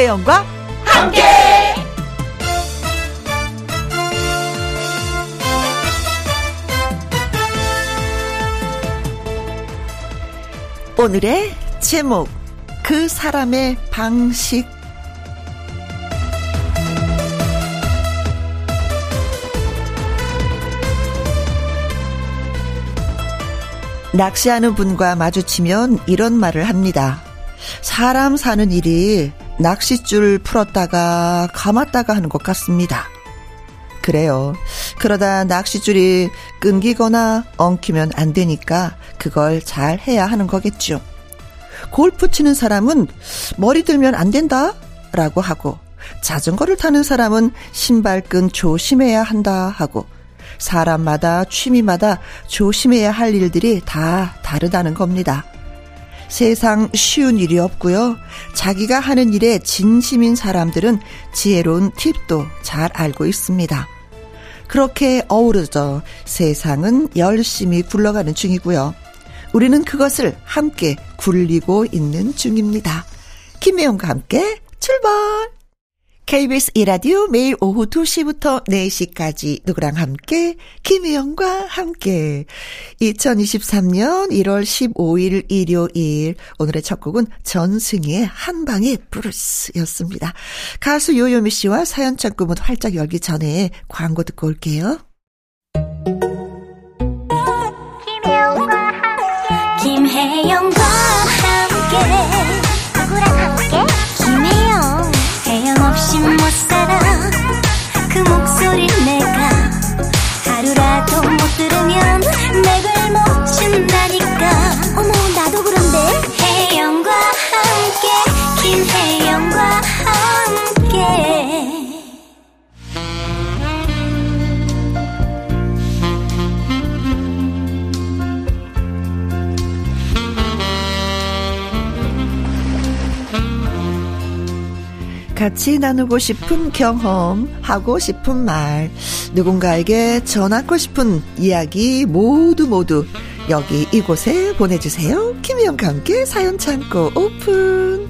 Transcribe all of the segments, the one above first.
김혜영과 함께. 오늘의 제목 그 사람의 방식 낚시하는 분과 마주치면 이런 말을 합니다. 사람 사는 일이 낚싯줄 풀었다가 감았다가 하는 것 같습니다. 그래요. 그러다 낚싯줄이 끊기거나 엉키면 안 되니까 그걸 잘 해야 하는 거겠죠. 골프 치는 사람은 머리 들면 안 된다? 라고 하고, 자전거를 타는 사람은 신발끈 조심해야 한다 하고, 사람마다 취미마다 조심해야 할 일들이 다 다르다는 겁니다. 세상 쉬운 일이 없고요. 자기가 하는 일에 진심인 사람들은 지혜로운 팁도 잘 알고 있습니다. 그렇게 어우러져 세상은 열심히 굴러가는 중이고요. 우리는 그것을 함께 굴리고 있는 중입니다. 김혜영과 함께 출발! KBS 이라디오 매일 오후 2시부터 4시까지 누구랑 함께 김혜영과 함께 2023년 1월 15일 일요일 오늘의 첫 곡은 전승희의 한방의 브루스였습니다. 가수 요요미 씨와 사연 창구문 활짝 열기 전에 광고 듣고 올게요. 같이 나누고 싶은 경험, 하고 싶은 말, 누군가에게 전하고 싶은 이야기 모두 모두 여기 이곳에 보내주세요. 김희영과 함께 사연 창고 오픈.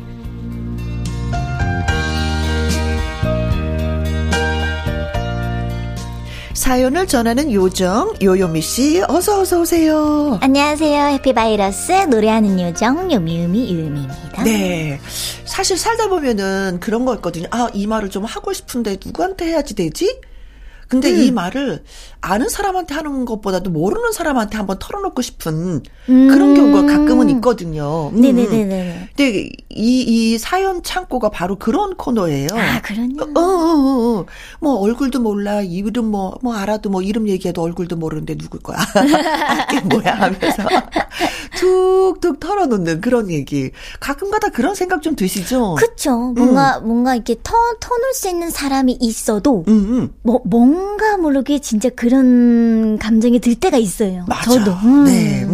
사연을 전하는 요정 요요미 씨 어서 어서 오세요. 안녕하세요. 해피바이러스 노래하는 요정 요미유미 유미입니다. 네. 사실 살다 보면은 그런 거 있거든요. 아, 이 말을 좀 하고 싶은데 누구한테 해야지 되지? 근데 음. 이 말을 아는 사람한테 하는 것보다도 모르는 사람한테 한번 털어놓고 싶은 음. 그런 경우가 가끔은 있거든요. 음. 네네네. 근데 이, 이 사연 창고가 바로 그런 코너예요. 아, 그런 어, 어, 어, 어. 뭐 얼굴도 몰라. 이름 뭐, 뭐 알아도 뭐 이름 얘기해도 얼굴도 모르는데 누굴 거야. 이게 뭐야 하면서 툭툭 털어놓는 그런 얘기. 가끔가다 그런 생각 좀 드시죠? 그쵸. 뭔가, 음. 뭔가 이렇게 터, 터놓을 수 있는 사람이 있어도, 음, 음. 뭐, 뭔가 모르게 진짜 그런 감정이 들 때가 있어요. 맞아. 저도. 음. 네.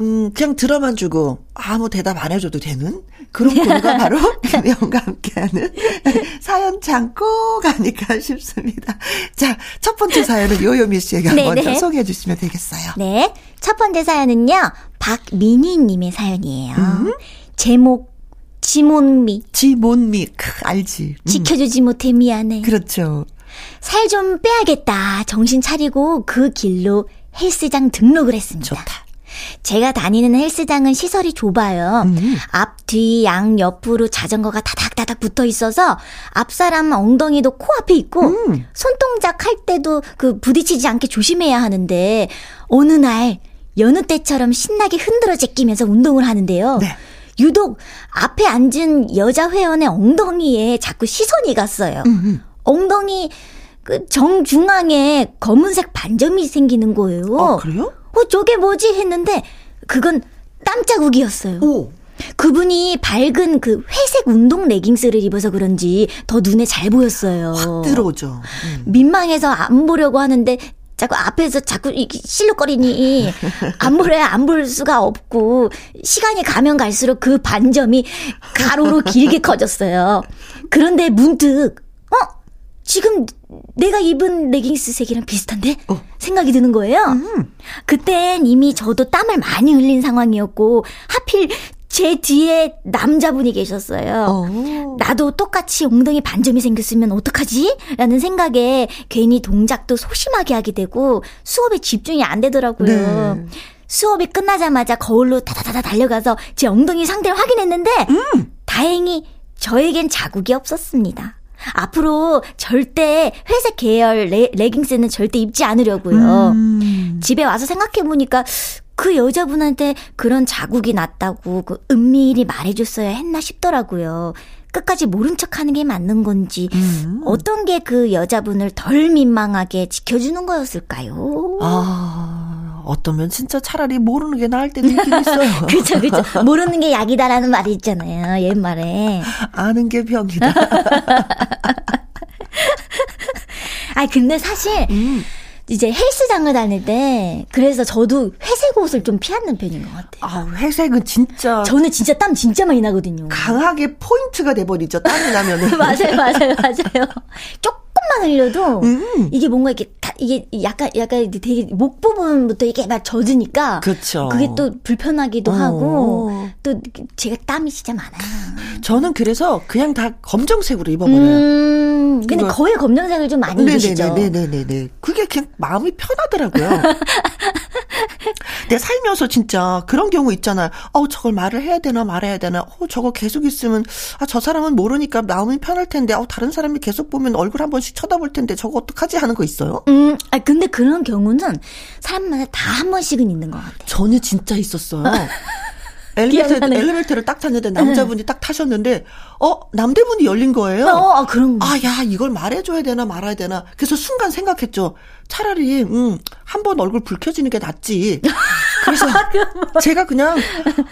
음. 음, 그냥 들어만 주고 아무 대답 안 해줘도 되는 그런 코너가 바로 김혜영과 함께하는 사연 창고가 아닐까 싶습니다. 자, 첫 번째 사연은 요요미 씨에게 네네. 먼저 소개해 주시면 되겠어요. 네. 첫 번째 사연은요. 박민희님의 사연이에요. 음? 제목 지몬미. 지몬미. 크, 알지. 음. 지켜주지 못해 미안해. 그렇죠. 살 좀 빼야겠다. 정신 차리고 그 길로 헬스장 등록을 했습니다. 좋다. 제가 다니는 헬스장은 시설이 좁아요. 음. 앞, 뒤, 양, 옆으로 자전거가 다닥다닥 붙어 있어서 앞 사람 엉덩이도 코앞에 있고 음. 손동작 할 때도 그 부딪히지 않게 조심해야 하는데 어느 날 여느 때처럼 신나게 흔들어 제끼면서 운동을 하는데요. 네. 유독 앞에 앉은 여자 회원의 엉덩이에 자꾸 시선이 갔어요. 음. 엉덩이 그 정중앙에 검은색 반점이 생기는 거예요. 아, 그래요? 어, 저게 뭐지 했는데 그건 땀 자국이었어요. 오. 그분이 밝은 그 회색 운동 레깅스를 입어서 그런지 더 눈에 잘 보였어요. 확 들어오죠. 음. 민망해서 안 보려고 하는데 자꾸 앞에서 자꾸 실룩거리니 안 보려야 안 볼 수가 없고 시간이 가면 갈수록 그 반점이 가로로 길게 커졌어요. 그런데 문득 지금 내가 입은 레깅스 색이랑 비슷한데? 어. 생각이 드는 거예요. 음. 그땐 이미 저도 땀을 많이 흘린 상황이었고, 하필 제 뒤에 남자분이 계셨어요. 어. 나도 똑같이 엉덩이 반점이 생겼으면 어떡하지? 라는 생각에 괜히 동작도 소심하게 하게 되고 수업에 집중이 안 되더라고요. 네. 수업이 끝나자마자 거울로 다다다다 달려가서 제 엉덩이 상태를 확인했는데 음. 다행히 저에겐 자국이 없었습니다. 앞으로 절대 회색 계열 레, 레깅스는 절대 입지 않으려고요. 음. 집에 와서 생각해보니까 그 여자분한테 그런 자국이 났다고 그 은밀히 말해줬어야 했나 싶더라고요. 끝까지 모른 척 하는 게 맞는 건지, 음. 어떤 게 그 여자분을 덜 민망하게 지켜주는 거였을까요? 아, 어떠면 진짜 차라리 모르는 게 나을 때도 있긴 있어요. 그쵸, 그쵸. 모르는 게 약이다라는 말이 있잖아요, 옛말에. 아는 게 병이다. 아, 근데 사실, 음. 이제 헬스장을 다닐 때 그래서 저도 회색 옷을 좀 피하는 편인 것 같아요. 아 회색은 진짜 저는 진짜 땀 진짜 많이 나거든요. 강하게 포인트가 돼버리죠. 땀이 나면은 맞아요, 맞아요, 맞아요. 조금만 흘려도 음. 이게 뭔가 이렇게 다, 이게 약간 약간 되게 목 부분부터 이게 막 젖으니까 그렇죠. 그게 또 불편하기도 어. 하고 또 제가 땀이 진짜 많아요. 저는 그래서 그냥 다 검정색으로 입어버려요. 음. 근데 거의 검정색을 좀 많이 입으시죠. 네네네네. 그게 그냥 마음이 편하더라고요. 내 살면서 진짜 그런 경우 있잖아요. 어, 저걸 말을 해야 되나 말아야 되나. 어, 저거 계속 있으면 아, 저 사람은 모르니까 마음이 편할 텐데. 어, 다른 사람이 계속 보면 얼굴 한 번씩 쳐다볼 텐데 저거 어떡하지 하는 거 있어요? 음, 아 근데 그런 경우는 사람마다 다 한 번씩은 있는 것 같아요. 저는 진짜 있었어요. 엘리베이터, 엘리베이터를 딱 탔는데 남자분이 딱 타셨는데 어 남대문이 열린 거예요. 어, 아 그런 거. 아야 이걸 말해줘야 되나 말아야 되나. 그래서 순간 생각했죠. 차라리 음한 번 얼굴 불 켜지는 게 낫지. 그래서 제가 그냥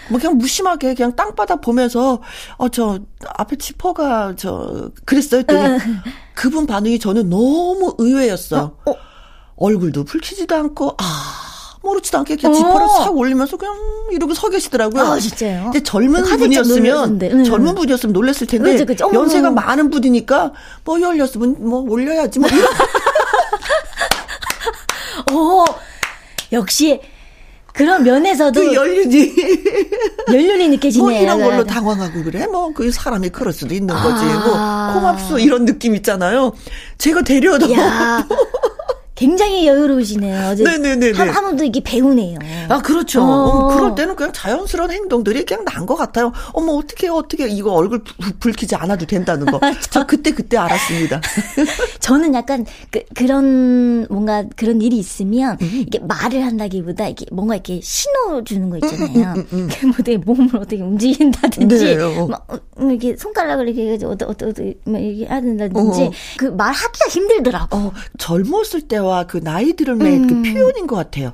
뭐 그냥 무심하게 그냥 땅바닥 보면서 어 저 앞에 지퍼가 저 그랬어요. 또 그분 반응이 저는 너무 의외였어요. 어, 어. 얼굴도 불 켜지도 않고 아. 아무렇지도 않게 그냥 지퍼를 어. 싹 올리면서 그냥 이러고 서 계시더라고요. 아, 진짜요? 근데 젊은 분이었으면 응. 젊은 분이었으면 놀랬을 텐데 그치, 그치. 연세가 많은 분이니까 뭐 열렸으면 뭐 올려야지 뭐. 오, 역시 그런 면에서도 그 연륜이 연륜이 느껴지네요. 뭐 이런 걸로 당황하고 그래? 뭐 그 사람이 그럴 수도 있는 거지. 뭐 아. 뭐 콩합수 이런 느낌 있잖아요. 제가 데려다 굉장히 여유로우시네요. 네네네. 한, 한 번도 이게 배우네요. 아, 그렇죠. 어. 음, 그럴 때는 그냥 자연스러운 행동들이 그냥 난 것 같아요. 어머, 어떻게, 어떻게 이거 얼굴 붉히지 않아도 된다는 거. 저 그때, 그때 알았습니다. 저는 약간 그, 그런 뭔가 그런 일이 있으면 음. 이게 말을 한다기보다 이게 뭔가 이렇게 신호 주는 거 있잖아요. 음, 음, 음, 음. 뭐 되게 몸을 어떻게 움직인다든지, 네, 어. 막 어, 뭐 이렇게 손가락을 이렇게 어떠, 어떠, 막 이렇게 하든다든지 어. 그 말하기가 힘들더라고. 어, 젊었을 때와 나이와 그 나이 들음의 그 음. 그 표현인 것 같아요.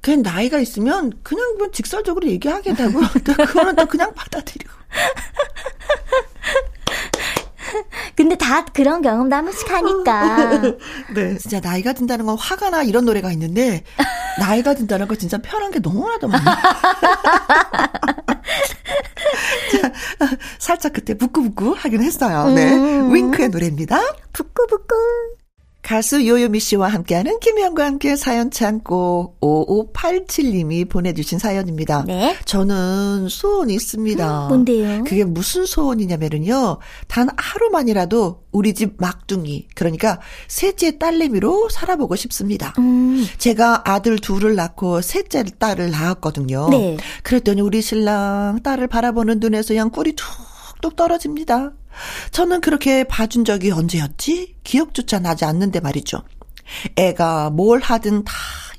그냥 나이가 있으면 그냥 뭐 직설적으로 얘기하게 되고 또 그거는 또 그냥 받아들이고. 근데 다 그런 경험도 한 번씩 하니까. 네. 진짜 나이가 든다는 건 화가 나 이런 노래가 있는데, 나이가 든다는 건 진짜 편한 게 너무나도 많아. 자, 살짝 그때 부끄부끄 하긴 했어요. 네. 음. 윙크의 노래입니다. 부끄부끄. 가수 요요미 씨와 함께하는 김혜영과 함께 사연 창고 5587님이 보내주신 사연입니다. 네. 저는 소원이 있습니다. 음, 뭔데요? 그게 무슨 소원이냐면은요. 단 하루만이라도 우리 집 막둥이, 그러니까 셋째 딸내미로 살아보고 싶습니다. 음. 제가 아들 둘을 낳고 셋째 딸을 낳았거든요. 네. 그랬더니 우리 신랑 딸을 바라보는 눈에서 그냥 꿀이 툭툭 떨어집니다. 저는 그렇게 봐준 적이 언제였지? 기억조차 나지 않는데 말이죠. 애가 뭘 하든 다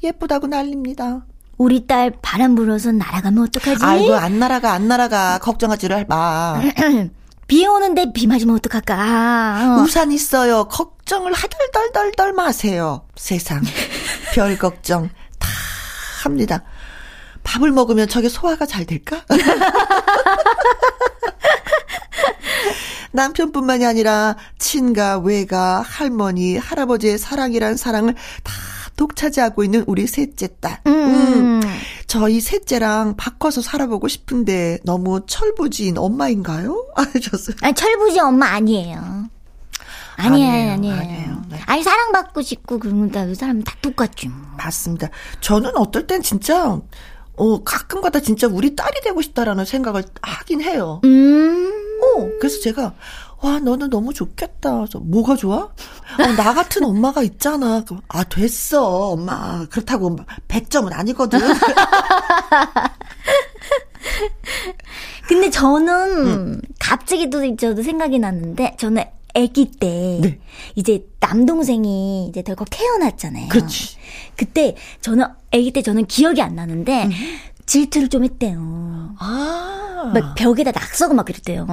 예쁘다고 난립니다. 우리 딸 바람 불어서 날아가면 어떡하지? 아이고, 안 날아가, 안 날아가. 걱정하지를 마. 비 오는데 비 맞으면 어떡할까? 어. 우산 있어요. 걱정을 하덜덜덜덜 마세요. 세상. 별 걱정 다 합니다. 밥을 먹으면 저게 소화가 잘 될까? 남편뿐만이 아니라 친가, 외가, 할머니, 할아버지의 사랑이란 사랑을 다 독차지하고 있는 우리 셋째 딸. 음. 음. 저희 셋째랑 바꿔서 살아보고 싶은데 너무 철부지인 엄마인가요? 아셨어요? 아니, 철부지 엄마 아니에요. 아니에요, 아니에요. 아니에요. 네. 아니, 사랑받고 싶고 그런 다, 그 사람 다 똑같죠. 맞습니다. 저는 어떨 땐 진짜 어, 가끔가다 진짜 우리 딸이 되고 싶다라는 생각을 하긴 해요. 음. 어, 그래서 제가, 와, 너는 너무 좋겠다. 그래서 뭐가 좋아? 어, 나 같은 엄마가 있잖아. 아, 됐어, 엄마. 그렇다고 100점은 아니거든. 근데 저는 음. 갑자기 또 저도 생각이 났는데 저는 아기 때 네. 이제 남동생이 이제 덜컥 태어났잖아요. 그렇지. 그때 저는 아기 때 저는 기억이 안 나는데 음. 질투를 좀 했대요. 아. 막 벽에다 낙서고 막 그랬대요.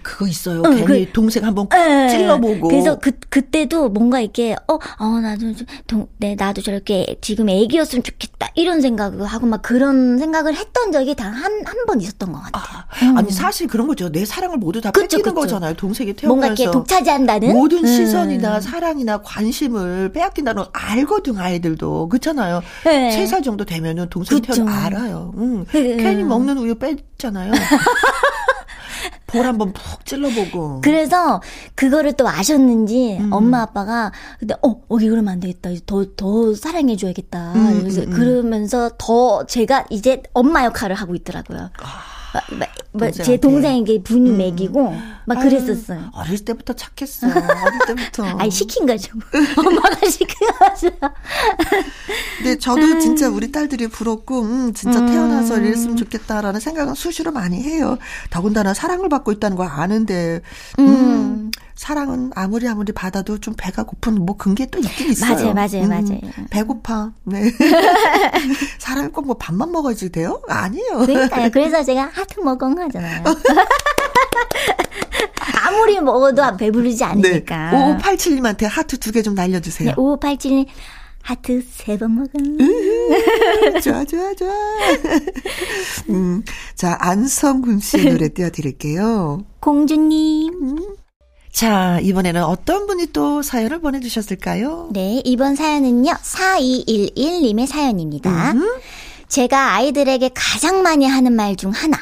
그거 있어요. 응, 괜히 그, 동생 한번 네. 찔러보고. 그래서 그, 그때도 뭔가 이렇게, 어, 어, 나도, 동, 네, 나도 저렇게 지금 애기였으면 좋겠다. 이런 생각을 하고 막 그런 생각을 했던 적이 단 한, 한 번 있었던 것 같아요. 아, 음. 아니, 사실 그런 거죠. 내 사랑을 모두 다 그쵸, 뺏기는 그쵸. 거잖아요. 동생이 태어나서. 뭔가 이렇게 독차지한다는? 모든 음. 시선이나 사랑이나 관심을 빼앗긴다는 알거든, 아이들도. 그렇잖아요. 네. 3살 정도 되면은 동생 태어나 알아요. 응. 네. 괜히 먹는 우유 뺐잖아요. 볼 한번 푹 찔러보고. 그래서 그거를 또 아셨는지 음. 엄마 아빠가 근데 어 어기 그러면 안 되겠다. 더더 사랑해줘야겠다. 음, 그래서 음, 음, 그러면서 더 제가 이제 엄마 역할을 하고 있더라고요. 아. 뭐, 제 동생에게 분이 음. 먹이고 막 그랬었어요. 어릴 때부터 착했어. 어릴 때부터. 아니 시킨 거죠. 엄마가 시킨 거죠. 근데 저도 음. 진짜 우리 딸들이 부럽고 음 진짜 음. 태어나서 이랬으면 좋겠다라는 생각은 수시로 많이 해요. 더군다나 사랑을 받고 있다는 걸 아는데 음. 음. 사랑은 아무리 아무리 받아도 좀 배가 고픈 뭐 그런 게 또 있긴 있어요. 맞아요, 맞아요, 음, 맞아요. 배고파. 네. 사람이 꼭 뭐 밥만 먹어야지 돼요? 아니에요. 그러니까요. 그래서 제가 하트 먹엉 하잖아요. 아무리 먹어도 배부르지 않으니까. 네. 5587님한테 하트 두 개 좀 날려주세요. 네, 5587님. 하트 세 번 먹은. 좋아, 좋아, 좋아. 음, 자, 안성군 씨의 노래 띄워드릴게요. 공주님. 음. 자, 이번에는 어떤 분이 또 사연을 보내주셨을까요? 네, 이번 사연은요, 4211님의 사연입니다. 음. 제가 아이들에게 가장 많이 하는 말 중 하나.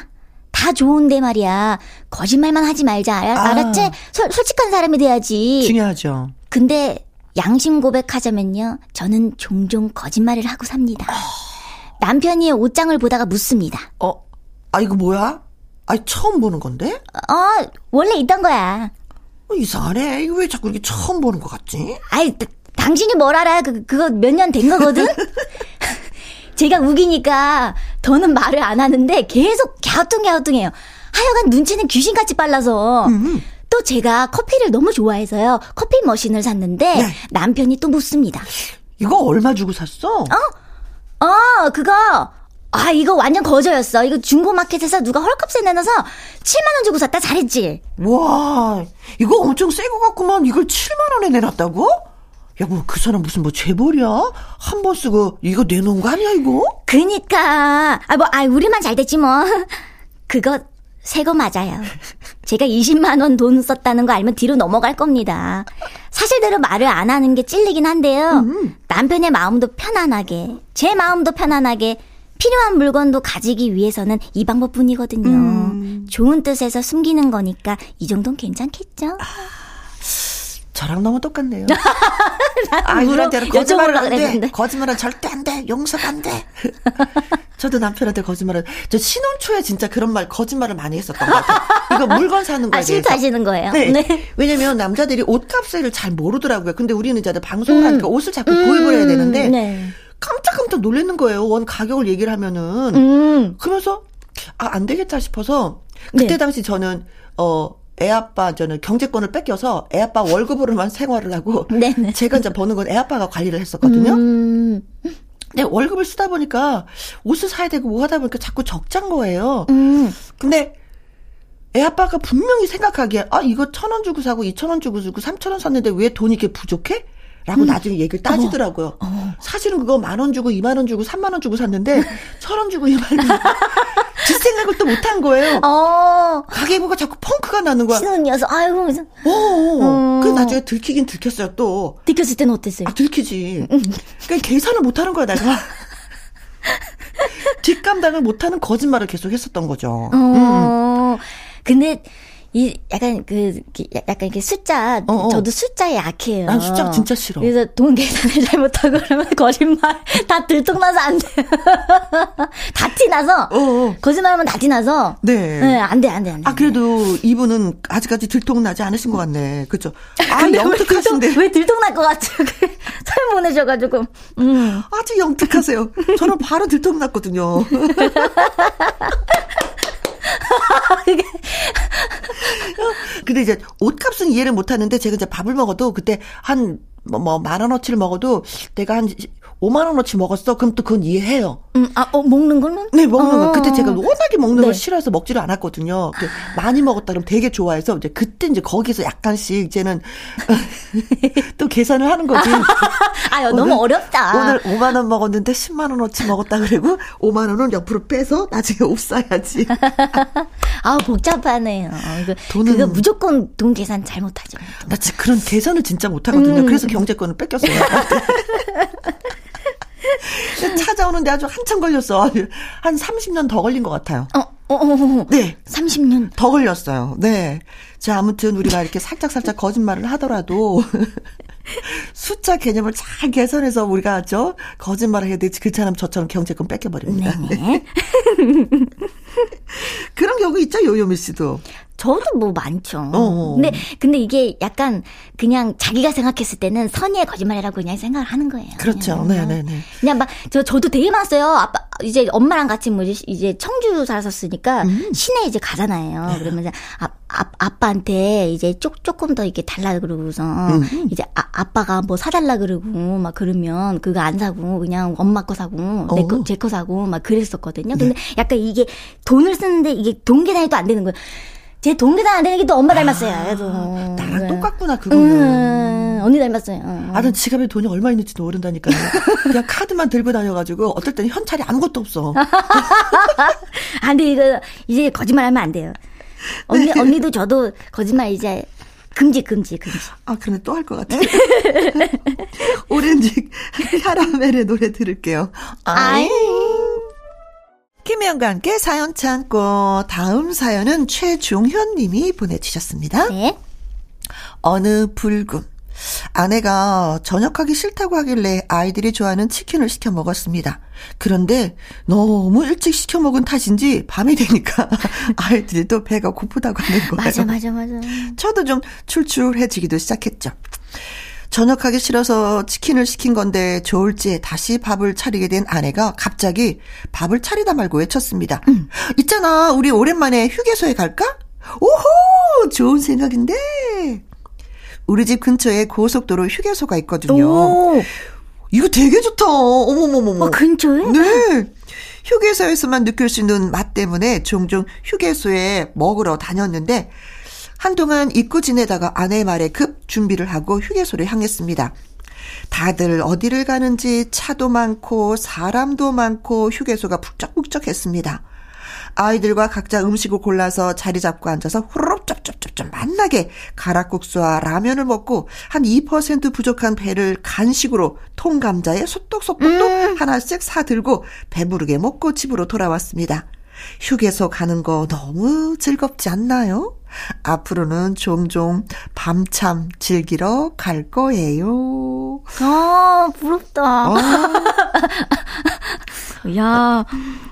다 좋은데 말이야. 거짓말만 하지 말자. 알, 아. 알았지? 서, 솔직한 사람이 돼야지. 중요하죠. 근데 양심 고백하자면요. 저는 종종 거짓말을 하고 삽니다. 어. 남편이 옷장을 보다가 묻습니다. 어? 아, 이거 뭐야? 아, 처음 보는 건데? 어, 원래 있던 거야. 어, 이상하네. 이거 왜 자꾸 이렇게 처음 보는 것 같지? 아이, 당신이 뭘 알아? 그, 그거 몇 년 된 거거든? 제가 우기니까 더는 말을 안 하는데 계속 갸우뚱갸우뚱해요. 하여간 눈치는 귀신같이 빨라서. 음. 또 제가 커피를 너무 좋아해서요. 커피 머신을 샀는데 네. 남편이 또 묻습니다. 이거 얼마 주고 샀어? 어? 어, 그거 아, 이거 완전 거저였어. 이거 중고마켓에서 누가 헐값에 내놔서 7만원 주고 샀다. 잘했지? 와, 이거 엄청 새 거 같구만. 이걸 7만원에 내놨다고? 야, 뭐, 그 사람 무슨 뭐 재벌이야? 한 번 쓰고 이거 내놓은 거 아니야, 이거? 그니까. 아, 뭐, 아, 우리만 잘 됐지, 뭐. 그거 새 거 맞아요. 제가 20만원 돈 썼다는 거 알면 뒤로 넘어갈 겁니다. 사실대로 말을 안 하는 게 찔리긴 한데요. 음. 남편의 마음도 편안하게, 제 마음도 편안하게, 필요한 물건도 가지기 위해서는 이 방법뿐이거든요. 음. 좋은 뜻에서 숨기는 거니까 이 정도는 괜찮겠죠? 아, 저랑 너무 똑같네요. 아, 이한테는 거짓말을 안 돼. 거짓말은 절대 안 돼. 용서가 안 돼. 저도 남편한테 거짓말을 저 신혼 초에 진짜 그런 말 거짓말을 많이 했었던 것 같아요. 이거 물건 사는 거에 아, 실수하시는 거예요. 네. 네. 왜냐면 남자들이 옷값을 잘 모르더라고요. 근데 우리는 이제 방송을 음. 하니까 옷을 자꾸 음. 구입을 해야 되는데 네. 깜짝깜짝 놀라는 거예요. 원 가격을 얘기를 하면은. 음. 그러면서 아, 안 되겠다 싶어서 그때 네. 당시 저는 어, 애 아빠 저는 경제권을 뺏겨서 애 아빠 월급으로만 생활을 하고 네네. 네. 제가 이제 버는 건 애 아빠가 관리를 했었거든요. 음. 근데 월급을 쓰다 보니까 옷을 사야 되고 뭐 하다 보니까 자꾸 적자인 거예요. 음. 근데 애 아빠가 분명히 생각하기에 아 이거 천 원 주고 사고 이천 원 주고 주고 삼천 원 샀는데 왜 돈이 이렇게 부족해? 라고 음. 나중에 얘기를 따지더라고요. 어. 어. 사실은 그거 만 원 주고 이만 원 주고 삼만 원 주고 샀는데 천 원 주고 이만 원 주고 뒷생각을 또 못한 거예요. 어. 가계부가 자꾸 펑크가 나는 거야. 신혼이어서 아이고. 어. 어. 그 나중에 들키긴 들켰어요 또. 들켰을 때는 어땠어요? 아, 들키지. 음. 그러니까 계산을 못하는 거야 내가. 뒷감당을 못하는 거짓말을 계속 했었던 거죠. 어. 음. 근데 이 약간 그 약간 이렇게 숫자 어어. 저도 숫자에 약해요. 난 숫자 진짜 싫어. 그래서 돈 계산을 잘못하고 그러면 거짓말 다 들통나서 안 돼. 다 티나서 어어. 거짓말하면 다 티나서 네. 네, 안 돼, 안 돼, 안 돼. 아 그래도 이분은 아직까지 들통나지 않으신 것 같네. 그죠? 아 영특하신데 왜 들통 날 것 같죠? 사연 보내셔가지고. 음. 아주 영특하세요. 저는 바로 들통났거든요. 근데 이제 옷값은 이해를 못 하는데 제가 이제 밥을 먹어도 그때 한 뭐, 뭐, 만 원어치를 먹어도 내가 한 5만 원어치 먹었어. 그럼 또 그건 이해해요. 음, 아, 어, 먹는 거는? 네, 먹는 어. 거. 그때 제가 워낙에 먹는 네. 걸 싫어해서 먹지를 않았거든요. 많이 먹었다 그러면 되게 좋아해서 이제 그때 이제 거기서 약간씩 이제는 또 계산을 하는 거지. 아유, 너무 어렵다. 오늘 5만 원 먹었는데 10만 원어치 먹었다 그리고 5만 원은 옆으로 빼서 나중에 옷 사야지. 아, 복잡하네요. 이거, 돈은 그거 무조건 돈 계산 잘못하죠. 나 진짜 그런 계산을 진짜 못하거든요. 음. 그래서 경제권을 뺏겼어요. 찾아오는데 아주 한참 걸렸어. 한 30년 더 걸린 것 같아요. 어, 어, 어, 어. 네. 30년. 더 걸렸어요. 네. 자, 아무튼 우리가 이렇게 살짝살짝 거짓말을 하더라도 숫자 개념을 잘 개선해서 우리가 저 거짓말을 해야 되지. 그렇지 않으면 저처럼 경제권 뺏겨버립니다. 네. 네. 그런 경우 있죠, 요요미 씨도. 저도 뭐 많죠. 어어. 어. 근데 근데 이게 약간 그냥 자기가 생각했을 때는 선의의 거짓말이라고 그냥 생각을 하는 거예요. 그렇죠. 네, 네, 네. 그냥 막저 저도 되게 많았어요. 아빠 이제 엄마랑 같이 뭐 이제 청주 살았으니까 음. 시내 이제 가잖아요. 네. 그러면 아, 아, 아빠한테 이제 쪽 조금 더 이렇게 달라 그러고서 음. 이제 아, 아빠가 뭐 사달라 그러고 막 그러면 그거 안 사고 그냥 엄마 거 사고 내 거 제 거 사고 막 그랬었거든요. 근데 네. 약간 이게 돈을 쓰는데 이게 돈 계산이 또 안 되는 거예요. 제 동기산 안 되는 게 또 엄마 닮았어요. 아, 그래도. 나랑 네. 똑같구나 그거는. 음, 언니 닮았어요. 어. 아, 난 지갑에 돈이 얼마 있는지도 모른다니까요. 그냥 카드만 들고 다녀가지고 어떨 때는 현찰이 아무것도 없어. 아, 근데 이거 이제 거짓말하면 안 돼요. 언니 네. 언니도 저도 거짓말 이제 금지 금지 금지. 아 그런데 또할 것 같아. 오렌지 카라멜의 노래 들을게요. 아잉. 김혜영과 함께 사연 참고 다음 사연은 최종현 님이 보내주셨습니다. 네. 어느 불금. 아내가 저녁하기 싫다고 하길래 아이들이 좋아하는 치킨을 시켜 먹었습니다. 그런데 너무 일찍 시켜 먹은 탓인지 밤이 되니까 아이들이 또 배가 고프다고 하는 거예요. 맞아, 맞아, 맞아. 저도 좀 출출해지기도 시작했죠. 저녁하기 싫어서 치킨을 시킨 건데 좋을지 다시 밥을 차리게 된 아내가 갑자기 밥을 차리다 말고 외쳤습니다. 음. 있잖아, 우리 오랜만에 휴게소에 갈까? 오호! 좋은 생각인데? 우리 집 근처에 고속도로 휴게소가 있거든요. 오. 이거 되게 좋다. 어머머머머. 어, 근처에? 네. 휴게소에서만 느낄 수 있는 맛 때문에 종종 휴게소에 먹으러 다녔는데 한동안 잊고 지내다가 아내의 말에 급 준비를 하고 휴게소를 향했습니다. 다들 어디를 가는지 차도 많고 사람도 많고 휴게소가 북적북적했습니다. 아이들과 각자 음식을 골라서 자리 잡고 앉아서 후루룩 쩝쩝쩝쩝 만나게 가락국수와 라면을 먹고 한 2% 부족한 배를 간식으로 통감자에 소떡소떡 음. 하나씩 사들고 배부르게 먹고 집으로 돌아왔습니다. 휴게소 가는 거 너무 즐겁지 않나요? 앞으로는 종종 밤참 즐기러 갈 거예요. 아, 부럽다. 아. 야,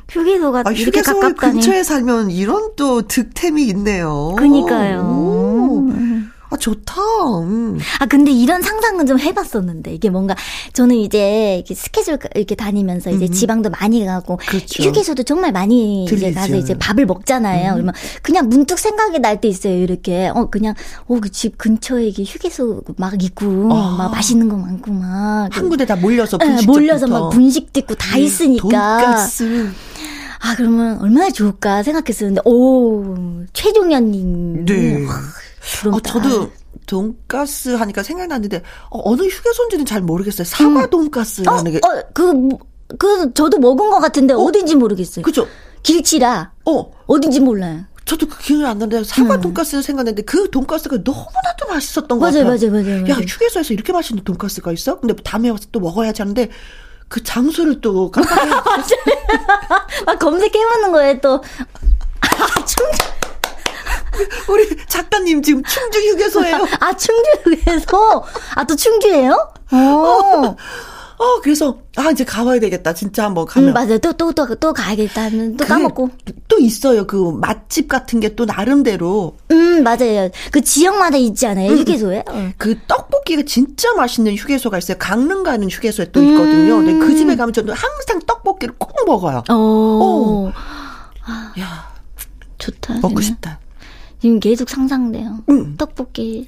휴게소가 아, 이렇게 가깝다니. 근처에 살면 이런 또 득템이 있네요. 그니까요. 오. 아, 좋다. 음. 아, 근데 이런 상상은 좀 해봤었는데, 이게 뭔가, 저는 이제 이렇게 스케줄 이렇게 다니면서 이제 음. 지방도 많이 가고, 그렇죠. 휴게소도 정말 많이 들리죠. 이제 가서 이제 밥을 먹잖아요. 음. 그러면 그냥 문득 생각이 날 때 있어요. 이렇게, 어, 그냥, 어, 그 집 근처에 이게 휴게소 막 있고, 아. 막 맛있는 거 많고, 막. 한 군데 다 몰려서 네, 분식 몰려서 막 분식도 있고 다 음, 있으니까. 돈가스. 아, 그러면 얼마나 좋을까 생각했었는데, 오, 최종현님. 네. 어, 저도 돈가스 하니까 생각났는데 어, 느 휴게소인지는 잘 모르겠어요. 사과 음. 돈가스라는 어, 게. 어, 그, 그 저도 먹은 것 같은데 어? 딘지 모르겠어요. 그죠? 길치라. 어. 어딘지 몰라요. 저도 그 기억이 안 나는데 사과 음. 돈가스는 생각났는데 그 돈가스가 너무나도 맛있었던 거 같아요. 맞아요, 맞아요, 맞아요. 야 휴게소에서 이렇게 맛있는 돈가스가 있어? 근데 다음에 와서 또 먹어야지 하는데 그 장소를 또 깜빡해. 막 검색해보는 거예요 또. 아, 충 우리 작가님 지금 충주 휴게소예요. 아, 충주 휴게소? 아, 또 충주예요? 어. 어, 그래서, 아, 이제 가봐야 되겠다. 진짜 한번 가면. 음, 맞아요. 또, 또, 또, 또 가야겠다. 또 까먹고. 또 있어요. 그 맛집 같은 게 또 나름대로. 음, 맞아요. 그 지역마다 있지 않아요? 음. 휴게소에? 어. 그 떡볶이가 진짜 맛있는 휴게소가 있어요. 강릉 가는 휴게소에 또 있거든요. 음. 근데 그 집에 가면 저는 항상 떡볶이를 꼭 먹어요. 어. 어. 아, 야. 좋다. 먹고. 싶다. 지금 계속 상상돼요. 음. 떡볶이,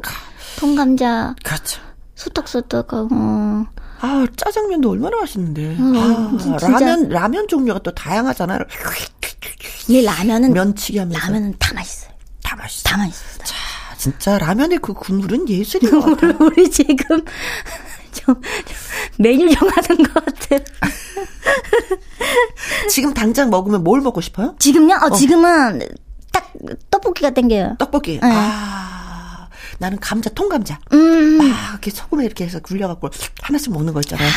통감자. 그렇죠. 소떡소떡하고. 아, 짜장면도 얼마나 맛있는데. 음, 아, 라면, 라면 종류가 또 다양하잖아요. 이 라면은. 면치기 하면서. 라면은 다 맛있어요. 다 맛있어요. 다 맛있어요. 자, 진짜 라면의 그 국물은 예술인 것 같아요. 우리 지금 좀, 메뉴 정하는 것 같아요. 지금 당장 먹으면 뭘 먹고 싶어요? 지금요? 어, 어. 지금은 딱 떡볶이가 땡겨요. 떡볶이. 네. 아. 나는 감자, 통감자. 음. 아, 이렇게 소금에 이렇게 해서 굴려 갖고 하나씩 먹는 거 있잖아요.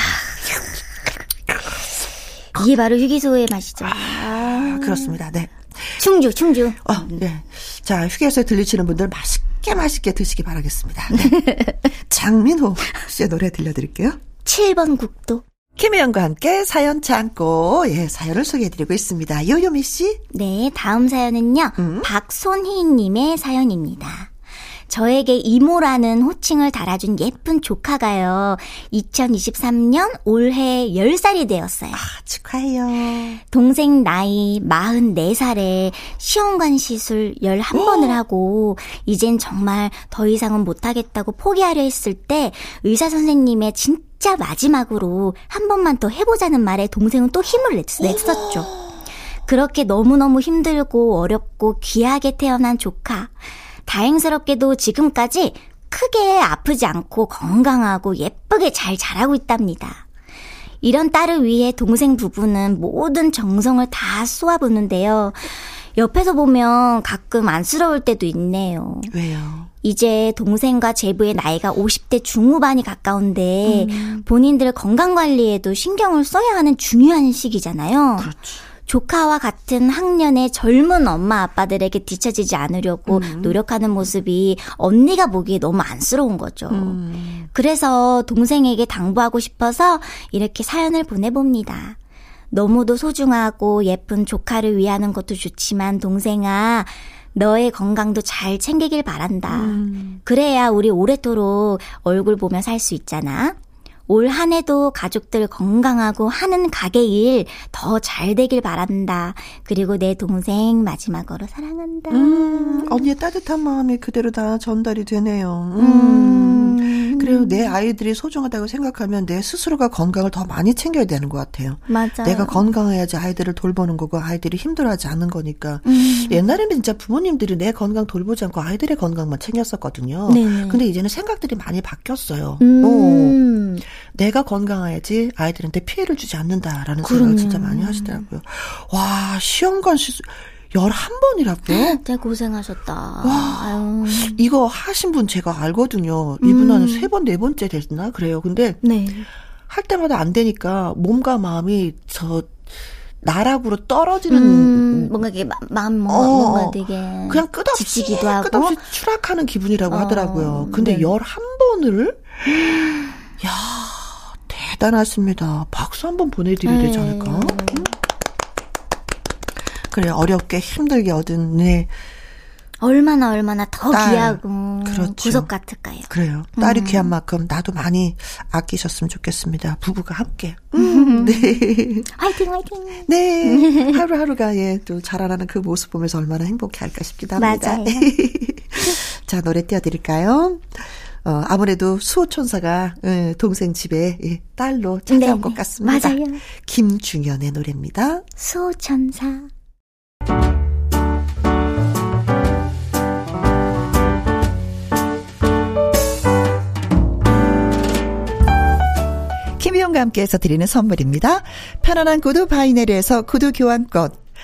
이게 바로 휴게소의 맛이죠. 아, 그렇습니다. 네. 충주, 충주. 어, 네. 자, 휴게소에 들리시는 분들 맛있게 맛있게 드시기 바라겠습니다. 네. 장민호 씨의 노래 들려드릴게요. 7번 국도. 김혜영과 함께 사연 참고, 예, 사연을 소개해드리고 있습니다. 요요미 씨? 네, 다음 사연은요, 음? 박손희님의 사연입니다. 저에게 이모라는 호칭을 달아준 예쁜 조카가요. 2023년 올해 10살이 되었어요. 아, 축하해요. 동생 나이 44살에 시험관 시술 11번을 하고 이젠 정말 더 이상은 못하겠다고 포기하려 했을 때 의사 선생님의 진짜 마지막으로 한 번만 더 해보자는 말에 동생은 또 힘을 냈, 냈었죠. 그렇게 너무너무 힘들고 어렵고 귀하게 태어난 조카. 다행스럽게도 지금까지 크게 아프지 않고 건강하고 예쁘게 잘 자라고 있답니다. 이런 딸을 위해 동생 부부는 모든 정성을 다 쏘아붓는데요. 옆에서 보면 가끔 안쓰러울 때도 있네요. 왜요? 이제 동생과 제부의 나이가 50대 중후반이 가까운데 음. 본인들 건강 관리에도 신경을 써야 하는 중요한 시기잖아요. 그렇지. 조카와 같은 학년의 젊은 엄마 아빠들에게 뒤처지지 않으려고 음. 노력하는 모습이 언니가 보기에 너무 안쓰러운 거죠. 음. 그래서 동생에게 당부하고 싶어서 이렇게 사연을 보내봅니다. 너무도 소중하고 예쁜 조카를 위하는 것도 좋지만 동생아, 너의 건강도 잘 챙기길 바란다. 음. 그래야 우리 오래도록 얼굴 보며 살 수 있잖아. 올 한 해도 가족들 건강하고 하는 가게 일 더 잘 되길 바란다. 그리고 내 동생 마지막으로 사랑한다. 음, 언니의 따뜻한 마음이 그대로 다 전달이 되네요. 음. 음. 그래요. 내 아이들이 소중하다고 생각하면 내 스스로가 건강을 더 많이 챙겨야 되는 것 같아요. 맞아. 내가 건강해야지 아이들을 돌보는 거고 아이들이 힘들어하지 않는 거니까. 음. 옛날에는 진짜 부모님들이 내 건강 돌보지 않고 아이들의 건강만 챙겼었거든요. 네 근데 이제는 생각들이 많이 바뀌었어요. 음. 어. 내가 건강해야지 아이들한테 피해를 주지 않는다라는 그럼요. 생각을 진짜 많이 하시더라고요. 와, 시험관 시술 11번이라고요? 네, 고생하셨다. 와, 아유. 이거 하신 분 제가 알거든요. 이분 한 음. 세 번, 네 번째 됐나? 그래요. 근데 네. 할 때마다 안 되니까 몸과 마음이 저 나락으로 떨어지는 음, 뭔가 이게 마음 뭔가, 어, 뭔가 되게 그냥 끝없이 지치기도 하고 끝없이 추락하는 기분이라고 어, 하더라고요. 근데 네. 11번을 야, 대단하십니다. 박수 한번 보내드려야 되지 않을까? 음. 그래 어렵게 힘들게 얻은 네. 얼마나 얼마나 더 딸, 귀하고 그렇죠. 구석 같을까요? 그래요. 딸이 음. 귀한 만큼 나도 많이 아끼셨으면 좋겠습니다. 부부가 함께. 음, 네. 화이팅 화이팅. 네. 하루하루가 예, 또 자라나는 그 모습 보면서 얼마나 행복해 할까 싶기도 합니다. 맞아요. 자, 노래 띄워드릴까요? 어, 아무래도 수호천사가 예, 동생 집에 예, 딸로 찾아온 네. 것 같습니다. 맞아요. 김중현의 노래입니다. 수호천사. 김희용과 함께해서 드리는 선물입니다. 편안한 구두 바이네리에서 구두 교환권,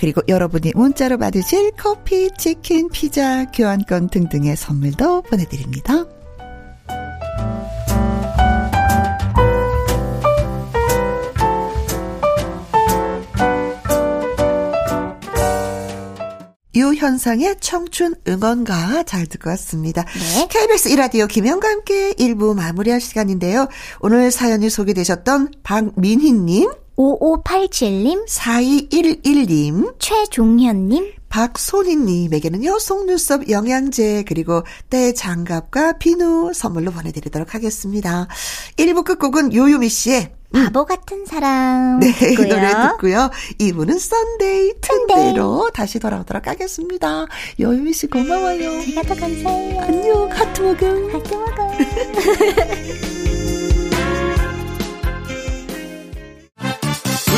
그리고 여러분이 문자로 받으실 커피, 치킨, 피자, 교환권 등등의 선물도 보내드립니다. 유현상의 청춘 응원가 잘 듣고 왔습니다. 네. KBS 이라디오 김영과 함께 1부 마무리할 시간인데요. 오늘 사연이 소개되셨던 박민희님, 5587님, 4211님, 최종현님, 박소희님에게는요, 속눈썹 영양제, 그리고 때 장갑과 비누 선물로 보내드리도록 하겠습니다. 1부 끝곡은 요요미 씨의 바보 같은 사람. 네, 듣고요. 노래 듣고요. 2부는 Sunday 튼데이로 다시 돌아오도록 하겠습니다. 여유미 씨 고마워요. 제가 더 감사해요. 안녕, 하트 먹음. 하트 먹음.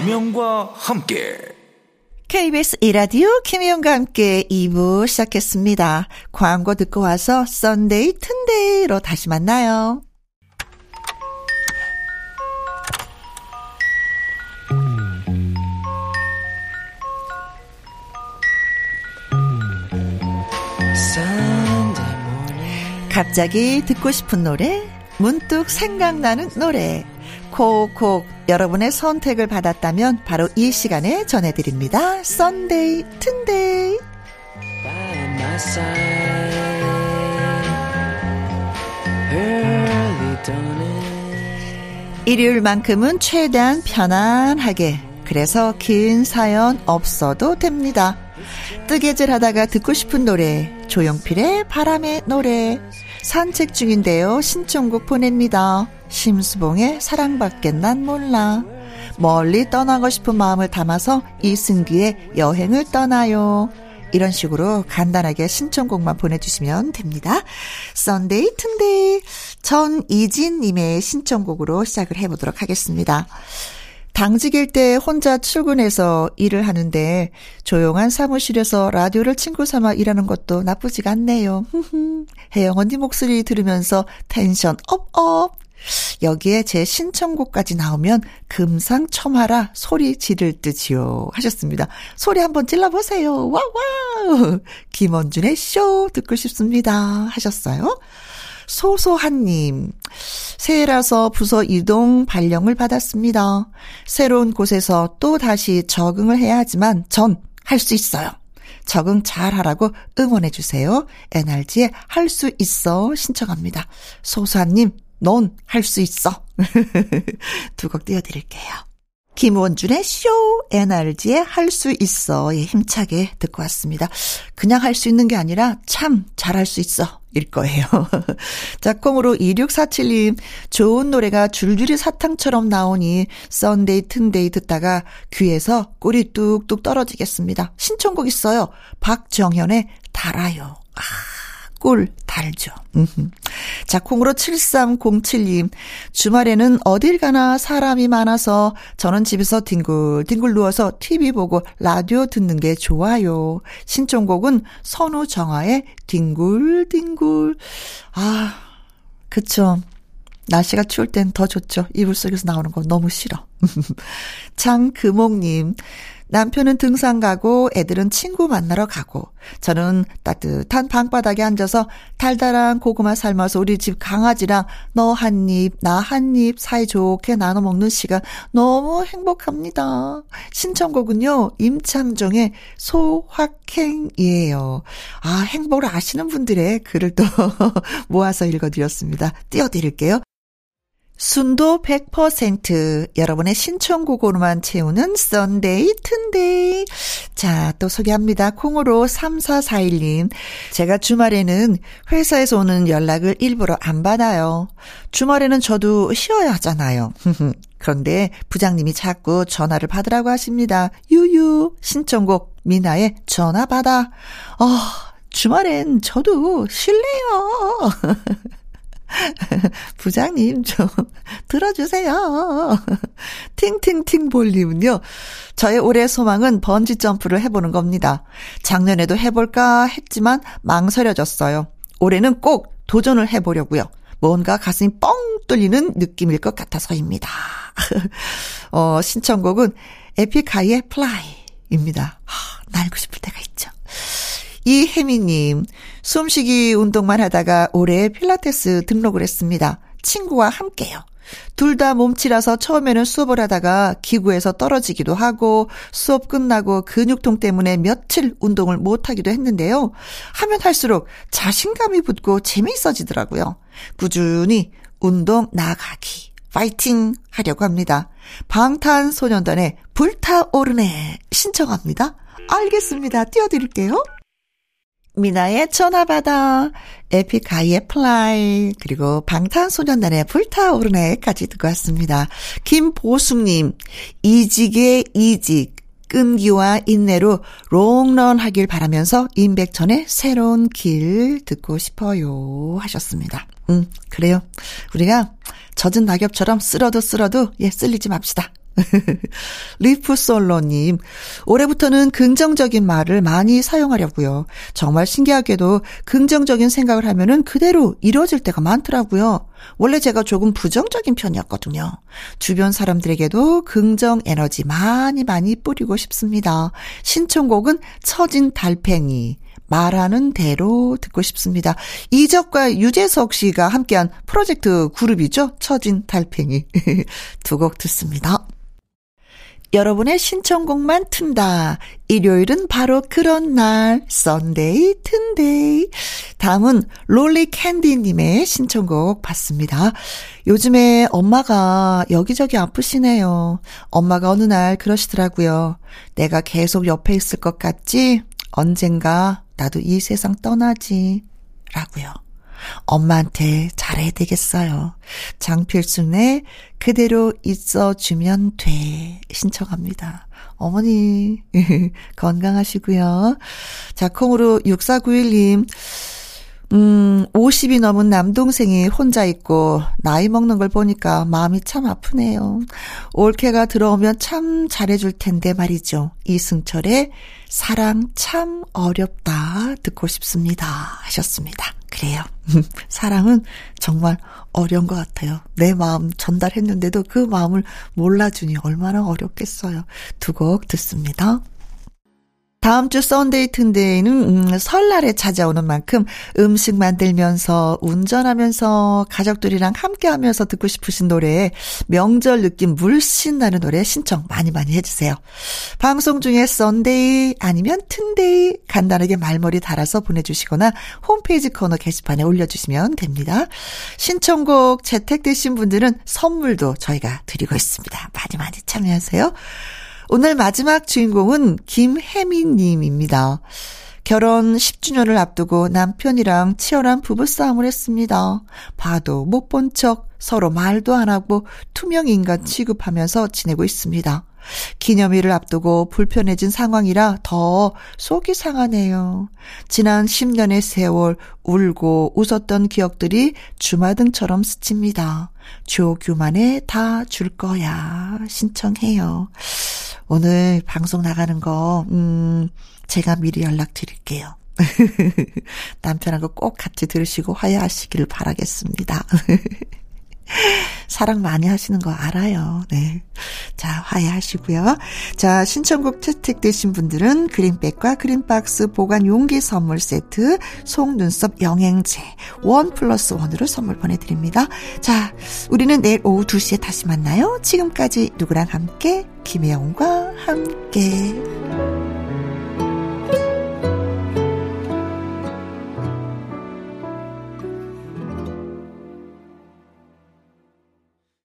김혜영과 함께 KBS 2라디오 김혜영과 함께 2부 시작했습니다. 광고 듣고 와서 Sunday 튼데이로 다시 만나요. 갑자기 듣고 싶은 노래, 문득 생각나는 노래. 콕콕 여러분의 선택을 받았다면 바로 이 시간에 전해드립니다. Sunday 튼데이 일요일만큼은 최대한 편안하게 그래서 긴 사연 없어도 됩니다. 뜨개질 하다가 듣고 싶은 노래 조용필의 바람의 노래 산책 중인데요 신청곡 보냅니다. 심수봉의 사랑밖에 난 몰라. 멀리 떠나고 싶은 마음을 담아서 이승기의 여행을 떠나요. 이런 식으로 간단하게 신청곡만 보내주시면 됩니다. Sunday 튼데이 전이진님의 신청곡으로 시작을 해보도록 하겠습니다. 당직일 때 혼자 출근해서 일을 하는데 조용한 사무실에서 라디오를 친구 삼아 일하는 것도 나쁘지가 않네요. 혜영 언니 목소리 들으면서 텐션 업업. 여기에 제 신청곡까지 나오면 금상첨화라 소리 지를 듯이요. 하셨습니다. 소리 한번 질러보세요. 와와! 김원준의 쇼 듣고 싶습니다. 하셨어요. 소소한님, 새해라서 부서 이동 발령을 받았습니다. 새로운 곳에서 또 다시 적응을 해야 하지만 전 할 수 있어요. 적응 잘 하라고 응원해 주세요. NRG의 할수 있어 신청합니다. 소소한님, 넌 할 수 있어. 두 곡 띄워드릴게요. 김원준의 쇼 NRG의 할 수 있어 예, 힘차게 듣고 왔습니다. 그냥 할 수 있는 게 아니라 참 잘할 수 있어 일 거예요. 자, 콩으로 2647님 좋은 노래가 줄줄이 사탕처럼 나오니 Sunday 튼데이 듣다가 귀에서 꿀이 뚝뚝 떨어지겠습니다. 신청곡 있어요. 박정현의 달아요. 아. 꿀 달죠. 자, 콩으로 7307님. 주말에는 어딜 가나 사람이 많아서 저는 집에서 뒹굴뒹굴 누워서 TV 보고 라디오 듣는 게 좋아요. 신청곡은 선우정아의 뒹굴뒹굴. 아, 그쵸. 날씨가 추울 땐 더 좋죠. 이불 속에서 나오는 거 너무 싫어. 장금옥님, 남편은 등산 가고 애들은 친구 만나러 가고 저는 따뜻한 방바닥에 앉아서 달달한 고구마 삶아서 우리 집 강아지랑 너 한 입, 나 한 입 사이좋게 나눠 먹는 시간 너무 행복합니다. 신청곡은요, 임창정의 소확행이에요. 아, 행복을 아시는 분들의 글을 또 모아서 읽어드렸습니다. 띄워드릴게요. 순도 100% 여러분의 신청곡으로만 채우는 Sunday 튼데이. 자, 또 소개합니다. 콩으로 3441님. 제가 주말에는 회사에서 오는 연락을 일부러 안 받아요. 주말에는 저도 쉬어야 하잖아요. 그런데 부장님이 자꾸 전화를 받으라고 하십니다. 유유 신청곡 미나의 전화 받아. 아, 주말엔 저도 쉴래요. 부장님 좀 들어주세요. 팅팅팅 볼륨은요. 저의 올해 소망은 번지 점프를 해보는 겁니다. 작년에도 해볼까 했지만 망설여졌어요. 올해는 꼭 도전을 해보려고요. 뭔가 가슴이 뻥 뚫리는 느낌일 것 같아서입니다. 어, 신청곡은 에픽하이의 Fly입니다. 날고 싶을 때가 있죠. 이혜미님, 숨쉬기 운동만 하다가 올해 필라테스 등록을 했습니다. 친구와 함께요. 둘 다 몸치라서 처음에는 수업을 하다가 기구에서 떨어지기도 하고 수업 끝나고 근육통 때문에 며칠 운동을 못하기도 했는데요. 하면 할수록 자신감이 붙고 재미있어지더라고요. 꾸준히 운동 나가기. 파이팅 하려고 합니다. 방탄소년단의 불타오르네 신청합니다. 알겠습니다. 띄워드릴게요. 미나의 전화받아, 에픽하이의 Fly, 그리고 방탄소년단의 불타오르네까지 듣고 왔습니다. 김보숙님, 이직의 이직, 끈기와 인내로 롱런 하길 바라면서 임백천의 새로운 길 듣고 싶어요 하셨습니다. 음, 그래요. 우리가 젖은 낙엽처럼 쓸어도 쓸어도 예, 쓸리지 맙시다. 리프솔로님, 올해부터는 긍정적인 말을 많이 사용하려고요. 정말 신기하게도 긍정적인 생각을 하면은 그대로 이루어질 때가 많더라고요. 원래 제가 조금 부정적인 편이었거든요. 주변 사람들에게도 긍정 에너지 많이 많이 뿌리고 싶습니다. 신청곡은 처진 달팽이. 말하는 대로 듣고 싶습니다. 이적과 유재석 씨가 함께한 프로젝트 그룹이죠. 처진 달팽이. 두 곡 듣습니다. 여러분의 신청곡만 튼다. 일요일은 바로 그런 날, Sunday 튼데이. 다음은 롤리 캔디님의 신청곡 받습니다. 요즘에 엄마가 여기저기 아프시네요. 엄마가 어느 날 그러시더라고요. 내가 계속 옆에 있을 것 같지? 언젠가 나도 이 세상 떠나지. 라고요. 엄마한테 잘해야 되겠어요. 장필순의 그대로 있어주면 돼. 신청합니다. 어머니, 건강하시고요. 자, 콩으로 6491님. 음, 50이 넘은 남동생이 혼자 있고, 나이 먹는 걸 보니까 마음이 참 아프네요. 올케가 들어오면 참 잘해줄 텐데 말이죠. 이승철의 사랑 참 어렵다 듣고 싶습니다. 하셨습니다. 그래요. 사랑은 정말 어려운 것 같아요. 내 마음 전달했는데도 그 마음을 몰라주니 얼마나 어렵겠어요. 두 곡 듣습니다. 다음 주 썬데이 튼데이는 음, 설날에 찾아오는 만큼 음식 만들면서 운전하면서 가족들이랑 함께하면서 듣고 싶으신 노래 명절 느낌 물씬 나는 노래 신청 많이 많이 해주세요. 방송 중에 Sunday 아니면 튼데이 간단하게 말머리 달아서 보내주시거나 홈페이지 코너 게시판에 올려주시면 됩니다. 신청곡 채택되신 분들은 선물도 저희가 드리고 있습니다. 많이 많이 참여하세요. 오늘 마지막 주인공은 김혜민님입니다. 결혼 10주년을 앞두고 남편이랑 치열한 부부싸움을 했습니다. 봐도 못 본 척 서로 말도 안 하고 투명 인간 취급하면서 지내고 있습니다. 기념일을 앞두고 불편해진 상황이라 더 속이 상하네요. 지난 10년의 세월 울고 웃었던 기억들이 주마등처럼 스칩니다. 조규만의 다줄 거야 신청해요. 오늘 방송 나가는 거, 음, 제가 미리 연락드릴게요. 남편하고 꼭 같이 들으시고 화해하시기를 바라겠습니다. 사랑 많이 하시는 거 알아요. 네. 자, 화해하시고요. 자, 신청곡 채택되신 분들은 그린백과 그린박스 보관 용기 선물 세트, 속눈썹 영양제, 원 플러스 원으로 선물 보내드립니다. 자, 우리는 내일 오후 2시에 다시 만나요. 지금까지 누구랑 함께? 김혜영과 함께.